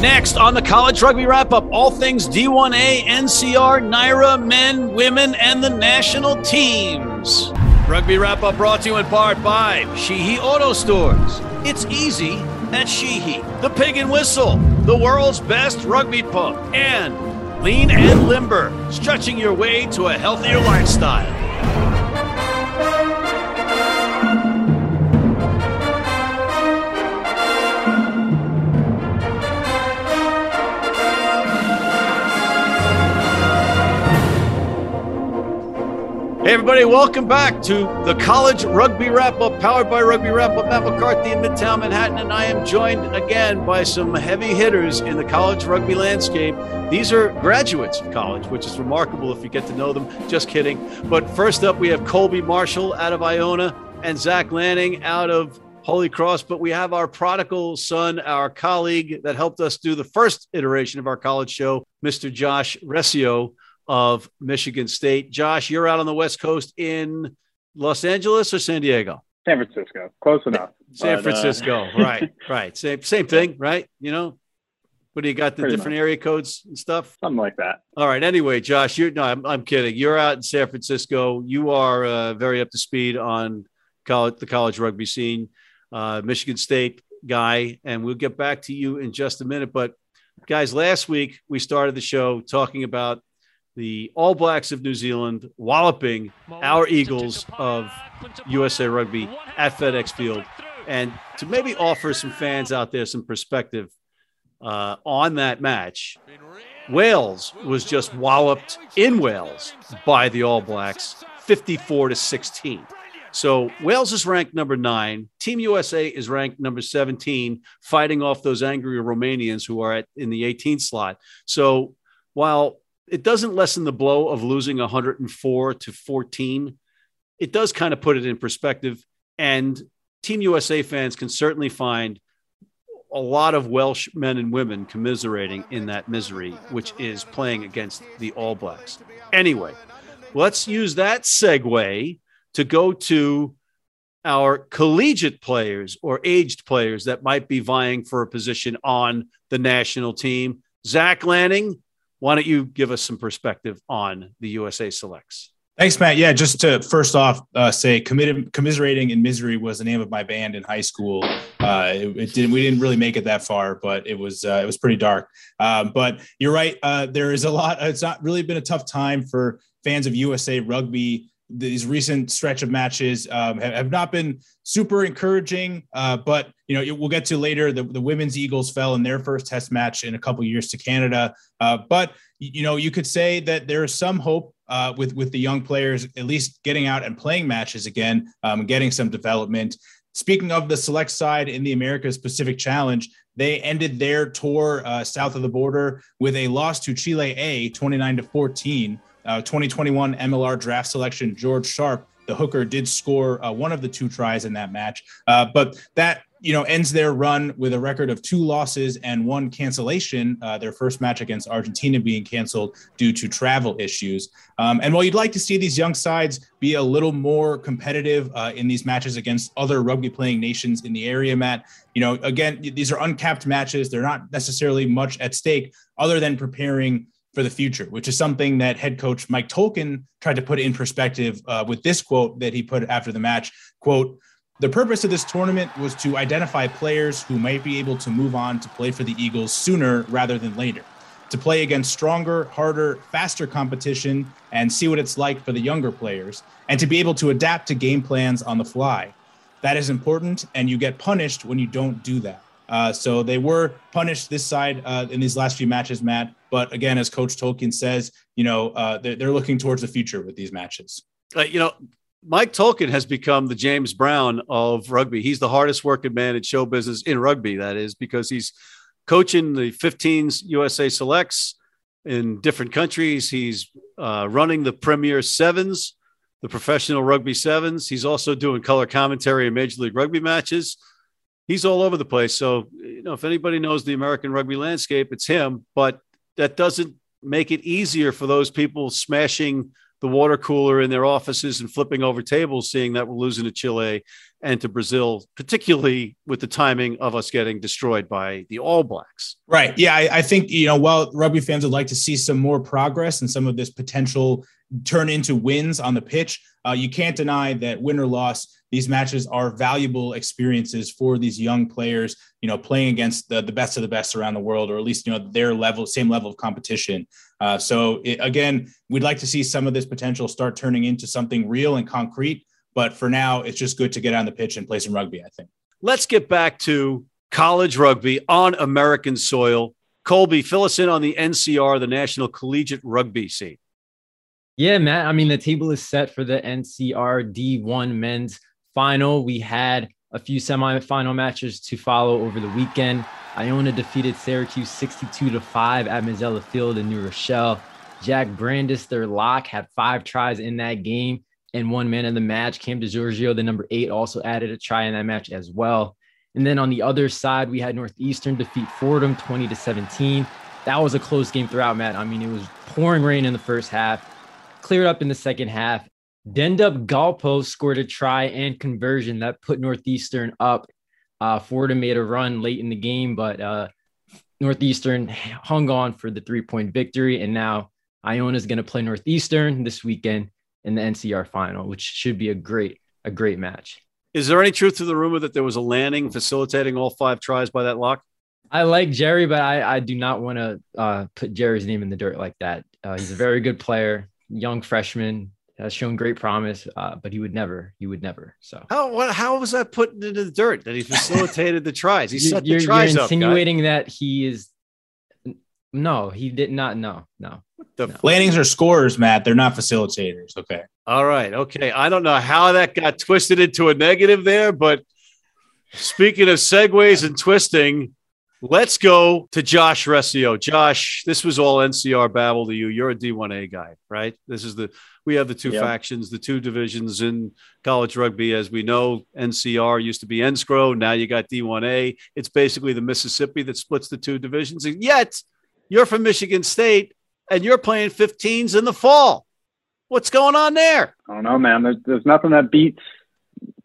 Next on the College Rugby Wrap Up, all things D1A, NCR, NIRA, men, women, and the national teams. Rugby Wrap Up brought to you in part by Sheehy Auto Stores. It's easy at Sheehy. The Pig and Whistle, the world's best rugby pub. And Lean and Limber, stretching your way to a healthier lifestyle. Hey, everybody, welcome back to the College Rugby Wrap Up, powered by Rugby Wrap Up, Matt McCarthy in Midtown Manhattan. And I am joined again by some heavy hitters in the college rugby landscape. These are graduates of college, which is remarkable if you get to know them. Just kidding. But first up, we have Colby Marshall out of Iona and Zach Lanning out of Holy Cross. But we have our prodigal son, our colleague that helped us do the first iteration of our college show, Mr. Josh Rescio of Michigan State. Josh, you're out on the West Coast in Los Angeles or San Diego? San Francisco, close enough. San but, Francisco, uh... right, right. Same, same thing, right? You know, what do you got? The Pretty different much. area codes and stuff. Something like that. All right. Anyway, Josh, you're no, I'm, I'm kidding. You're out in San Francisco. You are uh, very up to speed on college, the college rugby scene, uh, Michigan State guy, and we'll get back to you in just a minute. But guys, last week we started the show talking about the All Blacks of New Zealand walloping our Eagles of USA Rugby at FedEx Field. And to maybe offer some fans out there some perspective uh, on that match, Wales was just walloped in Wales by the All Blacks 54 to 16. So Wales is ranked number nine. Team USA is ranked number 17, fighting off those angry Romanians who are at, in the 18th slot. So while it doesn't lessen the blow of losing 104 to 14. It does kind of put it in perspective. And Team USA fans can certainly find a lot of Welsh men and women commiserating in that misery, which is playing against the All Blacks. Anyway, let's use that segue to go to our collegiate players or aged players that might be vying for a position on the national team. Zach Lanning, why don't you give us some perspective on the USA selects? Thanks, Matt. Yeah, just to first off uh, say, commiserating in misery was the name of my band in high school. Uh, it, it, didn't. We didn't really make it that far, but it was uh, it was pretty dark. Um, but you're right. Uh, there is a lot. It's not really been a tough time for fans of USA Rugby these recent stretch of matches um, have, have, not been super encouraging. Uh, but you know, we'll get to later. The, the women's Eagles fell in their first Test match in a couple years to Canada. Uh, but you know, you could say that there is some hope uh, with with the young players at least getting out and playing matches again, um, getting some development. Speaking of the select side in the Americas Pacific Challenge, they ended their tour uh, south of the border with a loss to Chile A, 29 to 14. Uh, 2021 MLR draft selection George Sharp, the hooker, did score uh, one of the two tries in that match. Uh, but that you know ends their run with a record of two losses and one cancellation. Uh, their first match against Argentina being canceled due to travel issues. Um, and while you'd like to see these young sides be a little more competitive uh, in these matches against other rugby playing nations in the area, Matt, you know again these are uncapped matches. They're not necessarily much at stake other than preparing for the future, which is something that head coach Mike Tolkin tried to put in perspective uh, with this quote that he put after the match. Quote, the purpose of this tournament was to identify players who might be able to move on to play for the Eagles sooner rather than later, to play against stronger, harder, faster competition and see what it's like for the younger players, and to be able to adapt to game plans on the fly. That is important, and you get punished when you don't do that. Uh, so they were punished this side uh, in these last few matches, Matt. But again, as Coach Tolkin says, you know uh, they're, they're, looking towards the future with these matches. Uh, you know, Mike Tolkin has become the James Brown of rugby. He's the hardest working man in show business in rugby. That is because he's coaching the 15s USA selects in different countries. He's uh, running the Premier Sevens, the professional rugby sevens. He's also doing color commentary in Major League Rugby matches he's all over the place. So, you know, if anybody knows the American rugby landscape, it's him. But that doesn't make it easier for those people smashing the water cooler in their offices and flipping over tables, seeing that we're losing to Chile and to Brazil, particularly with the timing of us getting destroyed by the All Blacks. Right. Yeah. I, I think, you know, while rugby fans would like to see some more progress and some of this potential turn into wins on the pitch, uh, you can't deny that win or loss, these matches are valuable experiences for these young players, you know, playing against the, the best of the best around the world, or at least, you know, their level, same level of competition. Uh, so it, again, we'd like to see some of this potential start turning into something real and concrete. But for now, it's just good to get on the pitch and play some rugby, I think. Let's get back to college rugby on American soil. Colby, fill us in on the NCR, the National Collegiate Rugby scene. Yeah, Matt. I mean, the table is set for the NCR D1 men's final. We had a few semifinal matches to follow over the weekend. Iona defeated Syracuse 62 to 5 at Mazzella Field in New Rochelle. Jack Brandis, their lock, had five tries in that game and one man in the match. Cam DeGiorgio, the number eight, also added a try in that match as well. And then on the other side, we had Northeastern defeat Fordham 20 to 17. That was a close game throughout, Matt. I mean, it was pouring rain in the first half, cleared up in the second half. Dendup Galpo scored a try and conversion that put Northeastern up uh, Fordham made a run late in the game, but uh, Northeastern hung on for the three point victory. And now Iona is going to play Northeastern this weekend in the NCR final, which should be a great, a great match. Is there any truth to the rumor that there was a landing facilitating all five tries by that lock? I like Jerry, but I, I do not want to uh, put Jerry's name in the dirt like that. Uh, he's a very good player, young freshman, has shown great promise, uh, but he would never, he would never. So how what, how was that put into the dirt that he facilitated the tries? He set you're, the tries you're up. insinuating that he is. No, he did not. No, no. The no. Lannings are scorers, Matt. They're not facilitators. Okay. All right. Okay. I don't know how that got twisted into a negative there, but speaking of segues and twisting, Let's go to Josh Rescio. Josh, this was all NCR babble to you. You're a D1A guy, right? This is the we have the two yep. factions, the two divisions in college rugby. As we know, NCR used to be NSCRO. Now you got D1A. It's basically the Mississippi that splits the two divisions. And yet, you're from Michigan State and you're playing 15s in the fall. What's going on there? I don't know, man. There's, there's nothing that beats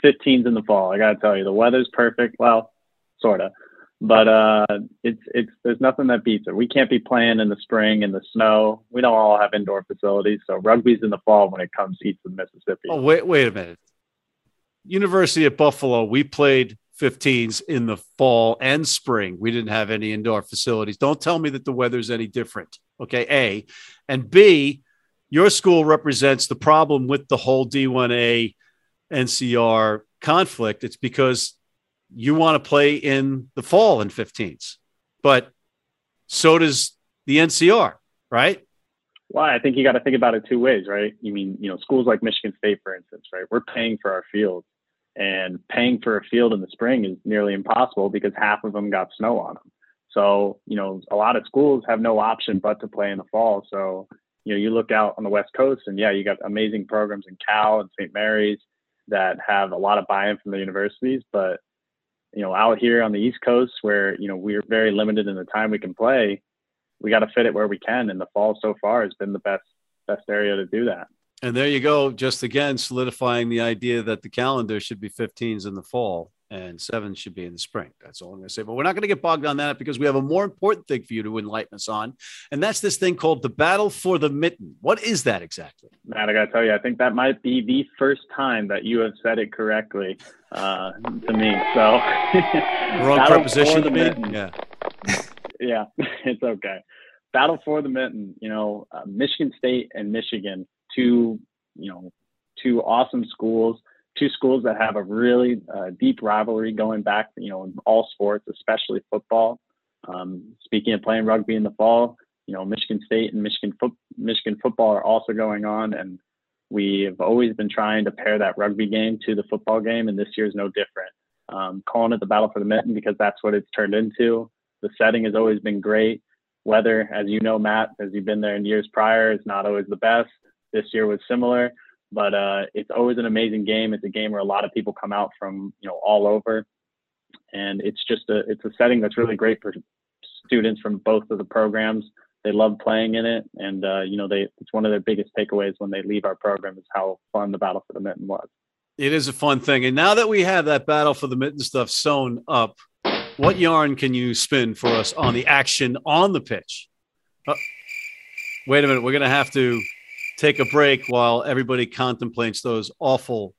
15s in the fall. I got to tell you, the weather's perfect. Well, sort of but uh, it's it's there's nothing that beats it. We can't be playing in the spring in the snow. We don't all have indoor facilities, so rugby's in the fall when it comes east of Mississippi. Oh wait, wait a minute. University at Buffalo, we played 15s in the fall and spring. We didn't have any indoor facilities. Don't tell me that the weather's any different. Okay, A, and B, your school represents the problem with the whole D1A NCR conflict. It's because you want to play in the fall in 15s, but so does the NCR, right? Well, I think you got to think about it two ways, right? You mean, you know, schools like Michigan State, for instance, right? We're paying for our fields, and paying for a field in the spring is nearly impossible because half of them got snow on them. So, you know, a lot of schools have no option but to play in the fall. So, you know, you look out on the West Coast, and yeah, you got amazing programs in Cal and St. Mary's that have a lot of buy-in from the universities, but you know, out here on the East Coast where, you know, we're very limited in the time we can play, we got to fit it where we can. And the fall so far has been the best, best area to do that. And there you go. Just again, solidifying the idea that the calendar should be 15s in the fall and seven should be in the spring. That's all I'm going to say. But we're not going to get bogged down that because we have a more important thing for you to enlighten us on, and that's this thing called the Battle for the Mitten. What is that exactly? Matt, I got to tell you, I think that might be the first time that you have said it correctly uh, to me. So wrong preposition to me. Mitten. Yeah, yeah, it's okay. Battle for the Mitten. You know, uh, Michigan State and Michigan, two you know, two awesome schools two schools that have a really uh, deep rivalry going back, you know, in all sports, especially football. Um, speaking of playing rugby in the fall, you know, Michigan State and Michigan fo- Michigan football are also going on, and we have always been trying to pair that rugby game to the football game, and this year is no different. Um, calling it the battle for the mitten because that's what it's turned into. The setting has always been great. Weather, as you know, Matt, as you've been there in years prior, is not always the best. This year was similar but uh, it's always an amazing game. It's a game where a lot of people come out from you know all over, and it's just a it's a setting that's really great for students from both of the programs they love playing in it, and uh, you know, they it's one of their biggest takeaways when they leave our program is how fun the battle for the mitten was. It is a fun thing, and now that we have that battle for the mitten stuff sewn up, what yarn can you spin for us on the action on the pitch? Uh, wait a minute, we're to have to take a break while everybody contemplates those awful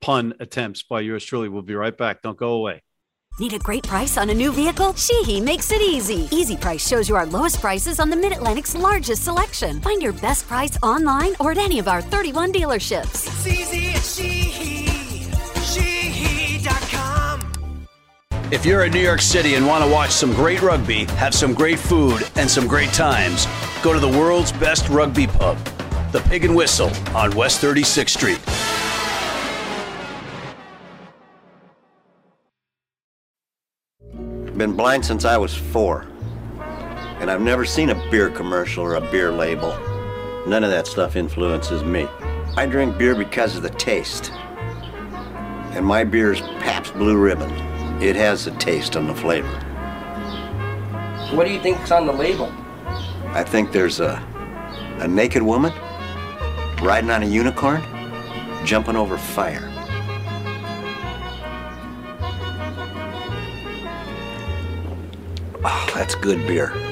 pun attempts by yours truly. We'll be right back. Don't go away. Need a great price on a new vehicle? Sheehy makes it easy. Easy Price shows you our lowest prices on the Mid Atlantic's largest selection. Find your best price online or at any of our 31 dealerships. It's easy at Sheehy. Sheehy.com. If you're in New York City and want to watch some great rugby, have some great food, and some great times, go to the world's best rugby pub, the Pig and Whistle on West 36th Street. Been blind since I was four. And I've never seen a beer commercial or a beer label. None of that stuff influences me. I drink beer because of the taste. And my beer is Pabst Blue Ribbon. It has the taste and the flavor. What do you think's on the label? I think there's a a naked woman riding on a unicorn, jumping over fire. Oh, that's good beer.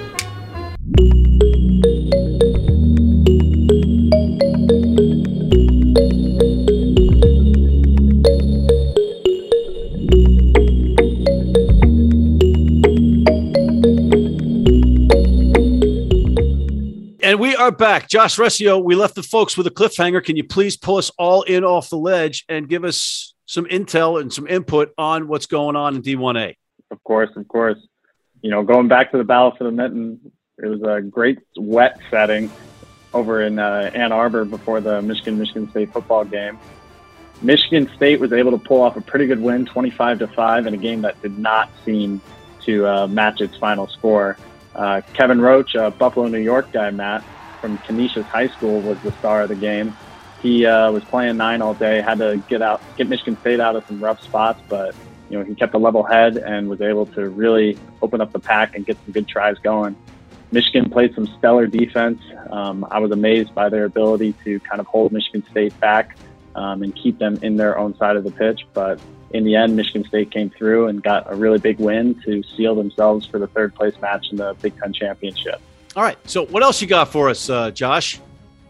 Back. Josh Rescio, we left the folks with a cliffhanger. Can you please pull us all in off the ledge and give us some intel and some input on what's going on in D1A? Of course, of course. You know, going back to the battle for the mitten, it was a great wet setting over in uh, Ann Arbor before the Michigan Michigan State football game. Michigan State was able to pull off a pretty good win, 25 to five, in a game that did not seem to uh, match its final score. Uh, Kevin Roach, a Buffalo, New York guy, Matt from Canisius High School, was the star of the game. He uh, was playing nine all day, had to get out, get Michigan State out of some rough spots, but you know he kept a level head and was able to really open up the pack and get some good tries going. Michigan played some stellar defense. Um, I was amazed by their ability to kind of hold Michigan State back um, and keep them in their own side of the pitch. But in the end, Michigan State came through and got a really big win to seal themselves for the third place match in the Big Ten championship. All right. So, what else you got for us, uh, Josh,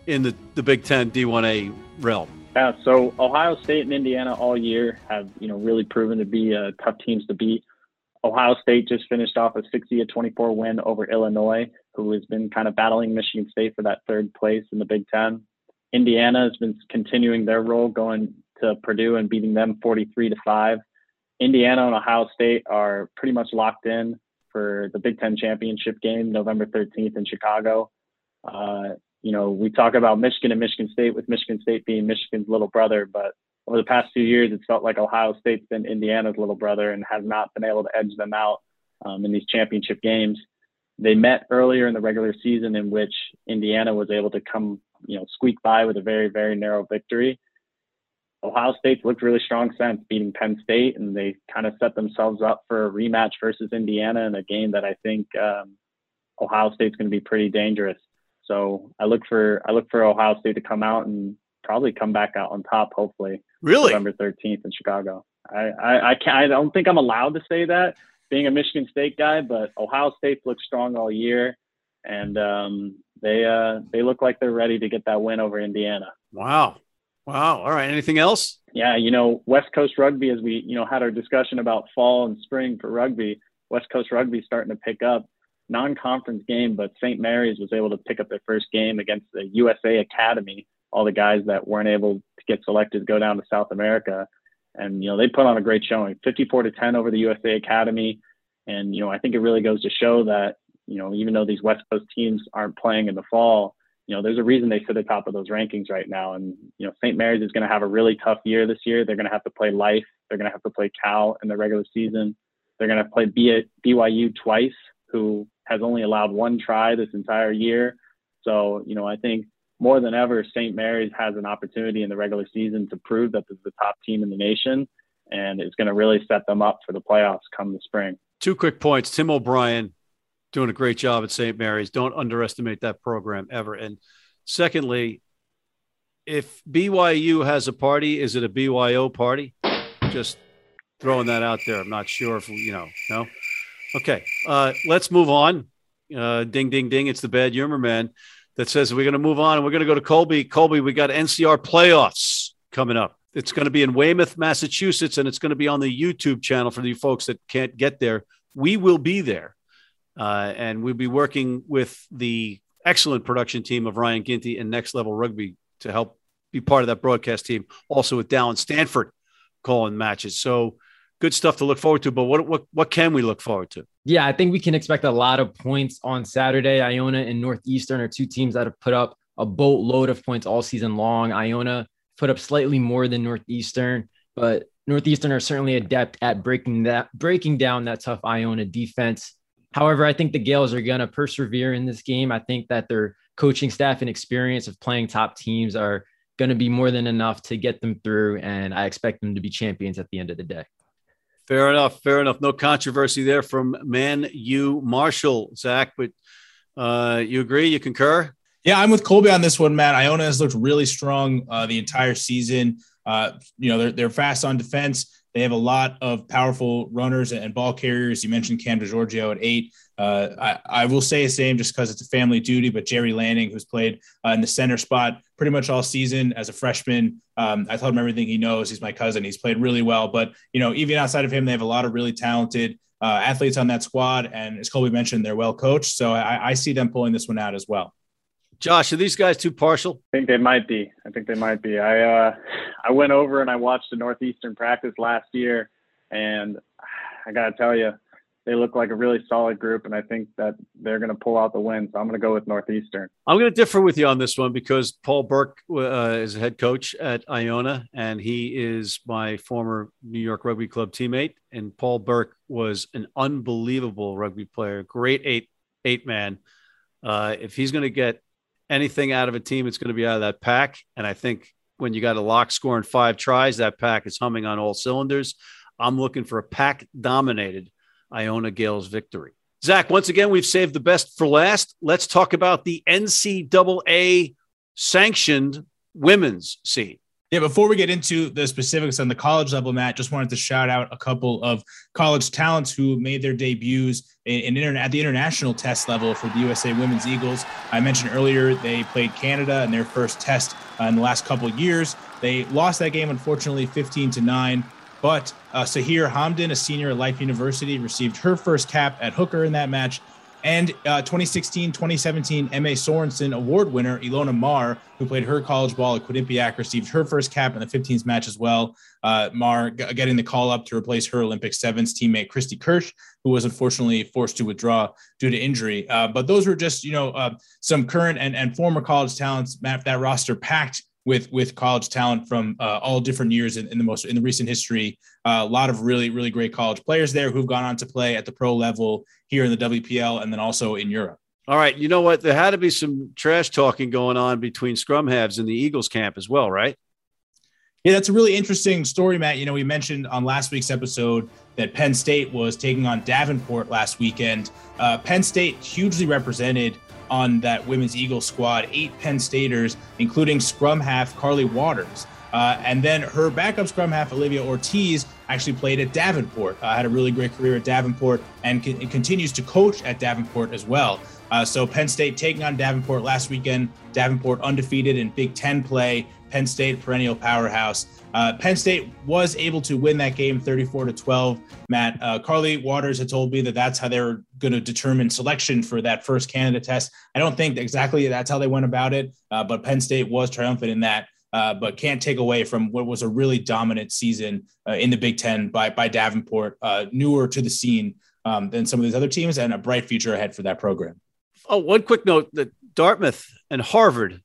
in the, the Big Ten D1A realm? Yeah, so Ohio State and Indiana all year have you know really proven to be uh, tough teams to beat. Ohio State just finished off a 60 to 24 win over Illinois, who has been kind of battling Michigan State for that third place in the Big Ten. Indiana has been continuing their role, going to Purdue and beating them 43 to five. Indiana and Ohio State are pretty much locked in for the Big Ten championship game, November 13th in Chicago. Uh, you know, we talk about Michigan and Michigan State with Michigan State being Michigan's little brother, but over the past few years, it's felt like Ohio State's been Indiana's little brother and has not been able to edge them out um, in these championship games. They met earlier in the regular season, in which Indiana was able to come, you know, squeak by with a very, very narrow victory. Ohio State's looked really strong since beating Penn State, and they kind of set themselves up for a rematch versus Indiana in a game that I think um, Ohio State's going to be pretty dangerous. So I look for I look for Ohio State to come out and probably come back out on top. Hopefully, Really? November 13th in Chicago. I I, I can't I don't think I'm allowed to say that being a Michigan State guy, but Ohio State looks strong all year, and um, they uh, they look like they're ready to get that win over Indiana. Wow. Wow. All right. Anything else? Yeah, you know, West Coast rugby, as we, you know, had our discussion about fall and spring for rugby, West Coast rugby starting to pick up. Non-conference game, but St. Mary's was able to pick up their first game against the USA Academy. All the guys that weren't able to get selected go down to South America, and you know they put on a great showing, 54 to 10 over the USA Academy. And you know I think it really goes to show that you know even though these West Coast teams aren't playing in the fall, you know, there's a reason they sit at the top of those rankings right now. And, you know, St. Mary's is going to have a really tough year this year. They're going to have to play Life. They're going to have to play Cal in the regular season. They're going to play BYU twice, who has only allowed one try this entire year. So, you know, I think more than ever, St. Mary's has an opportunity in the regular season to prove that is the top team in the nation. And it's going to really set them up for the playoffs come the spring. Two quick points. Tim O'Brien doing a great job at St. Mary's. Don't underestimate that program ever. And secondly, if BYU has a party, is it a BYO party? Just throwing that out there. I'm not sure if you know. No. Okay. Uh, let's move on. Uh, ding, ding, ding. It's the bad humor man that says we're going to move on and we're going to go to Colby. Colby, we got NCR playoffs coming up. It's going to be in Weymouth, Massachusetts, and it's going to be on the YouTube channel for the folks that can't get there. We will be there, uh, and we'll be working with the excellent production team of Ryan Ginty and Next Level Rugby to help be part of that broadcast team. Also with Dallin Stanford calling matches. So good stuff to look forward to. But what what what can we look forward to? Yeah, I think we can expect a lot of points on Saturday. Iona and Northeastern are two teams that have put up a boatload of points all season long. Iona put up slightly more than Northeastern, but Northeastern are certainly adept at breaking that breaking down that tough Iona defense. However, I think the Gales are going to persevere in this game. I think that their coaching staff and experience of playing top teams are going to be more than enough to get them through, and I expect them to be champions at the end of the day. Fair enough. Fair enough. No controversy there from Man U Marshall, Zach. But uh, you agree? You concur? Yeah, I'm with Colby on this one, Matt. Iona has looked really strong uh, the entire season. Uh, you know, they're, they're fast on defense. They have a lot of powerful runners and ball carriers. You mentioned Cam DeGiorgio at eight. Uh, I, I, will say his name just because it's a family duty, but Jerry Lanning, who's played uh, in the center spot pretty much all season as a freshman. Um, I told him everything he knows. He's my cousin. He's played really well. But, you know, even outside of him, they have a lot of really talented uh, athletes on that squad. And as Colby mentioned, they're well coached. So I, I see them pulling this one out as well. Josh, are these guys too partial? I think they might be. I think they might be. I uh, I went over and I watched the Northeastern practice last year, and I got to tell you, they look like a really solid group, and I think that they're going to pull out the win. So I'm going to go with Northeastern. I'm going to differ with you on this one because Paul Burke uh, is a head coach at Iona, and he is my former New York Rugby Club teammate. And Paul Burke was an unbelievable rugby player, great eight eight man. Uh, if he's going to get anything out of a team, it's going to be out of that pack. And I think when you got a lock scoring five tries, that pack is humming on all cylinders. I'm looking for a pack dominated Iona Gales victory. Zach, once again, we've saved the best for last. Let's talk about the NCAA sanctioned women's scene. Yeah, before we get into the specifics on the college level, Matt, just wanted to shout out a couple of college talents who made their debuts in, in, at the international test level for the USA Women's Eagles. I mentioned earlier they played Canada in their first test uh, in the last couple of years. They lost that game, unfortunately, 15 to 9. But uh, Sahir Hamdan, a senior at Life University, received her first cap at hooker in that match. And uh, 2016 2017 M.A. Sorensen Award winner Ilona Maher, who played her college ball at Quinnipiac, received her first cap in the 15s match as well. Uh, Maher g- getting the call up to replace her Olympic sevens teammate Kristi Kirshe, who was unfortunately forced to withdraw due to injury. Uh, but those were just, you know, uh, some current and, and former college talents. Matt, that roster packed with with college talent from uh, all different years in, in, the most in the recent history. Uh, a lot of really really great college players there who've gone on to play at the pro level here in the WPL and then also in Europe. All right, you know what? There had to be some trash talking going on between scrum halves in the Eagles camp as well, right? Yeah, that's a really interesting story, Matt. You know, we mentioned on last week's episode that Penn State was taking on Davenport last weekend. Uh, Penn State hugely represented on that women's Eagle squad, eight Penn Staters, including scrum half Carly Waters. Uh, and then her backup scrum half, Olivia Ortiz, actually played at Davenport, uh, had a really great career at Davenport, and con- continues to coach at Davenport as well. Uh, so Penn State taking on Davenport last weekend. Davenport undefeated in Big Ten play. Penn State perennial powerhouse. Uh, Penn State was able to win that game 34 to 12. Matt uh, Carly Waters had told me that that's how they were going to determine selection for that first Canada test. I don't think exactly that's how they went about it, uh, but Penn State was triumphant in that. Uh, but can't take away from what was a really dominant season uh, in the Big Ten by by Davenport, uh, newer to the scene um, than some of these other teams, and a bright future ahead for that program. Oh, one quick note: that Dartmouth and Harvard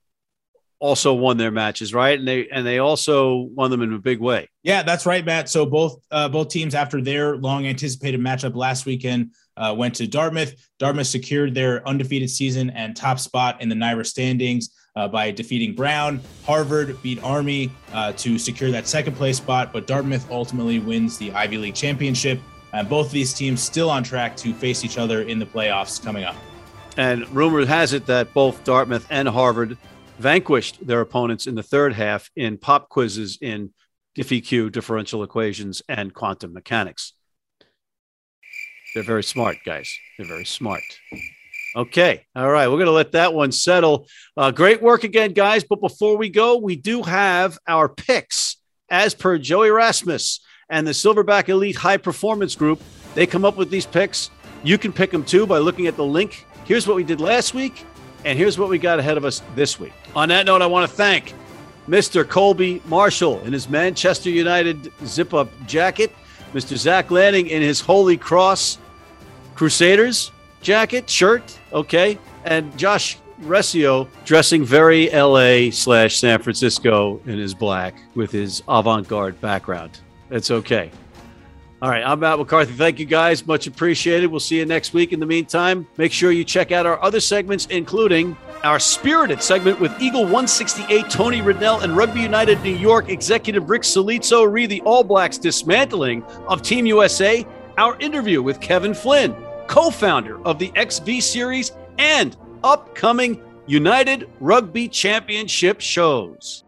also won their matches, right? And they and they also won them in a big way. Yeah, that's right, Matt. So both uh, both teams, after their long anticipated matchup last weekend, uh, went to Dartmouth. Dartmouth secured their undefeated season and top spot in the NIRA standings. Uh, by defeating Brown. Harvard beat Army uh, to secure that second place spot, but Dartmouth ultimately wins the Ivy League championship. And both of these teams still on track to face each other in the playoffs coming up. And rumor has it that both Dartmouth and Harvard vanquished their opponents in the third half in pop quizzes in DiffEq, differential equations, and quantum mechanics. They're very smart, guys. They're very smart. Okay. All right. We're going to let that one settle. Uh, great work again, guys. But before we go, we do have our picks as per Joey Rasmus and the Silverback Elite High Performance Group. They come up with these picks. You can pick them too by looking at the link. Here's what we did last week, and here's what we got ahead of us this week. On that note, I want to thank Mr. Colby Marshall in his Manchester United zip up jacket, Mr. Zach Lanning in his Holy Cross Crusaders jacket, shirt, okay, and Josh Rescio dressing very LA slash San Francisco in his black with his avant garde background. It's okay. All right, I'm Matt McCarthy. Thank you guys. Much appreciated. We'll see you next week. In the meantime, make sure you check out our other segments, including our spirited segment with Eagle 168 Tony Riddell and Rugby United New York executive Rick Solizzo re the All Blacks dismantling of Team USA, our interview with Kevin Flynn, co founder of the XV series, and upcoming United Rugby Championship shows.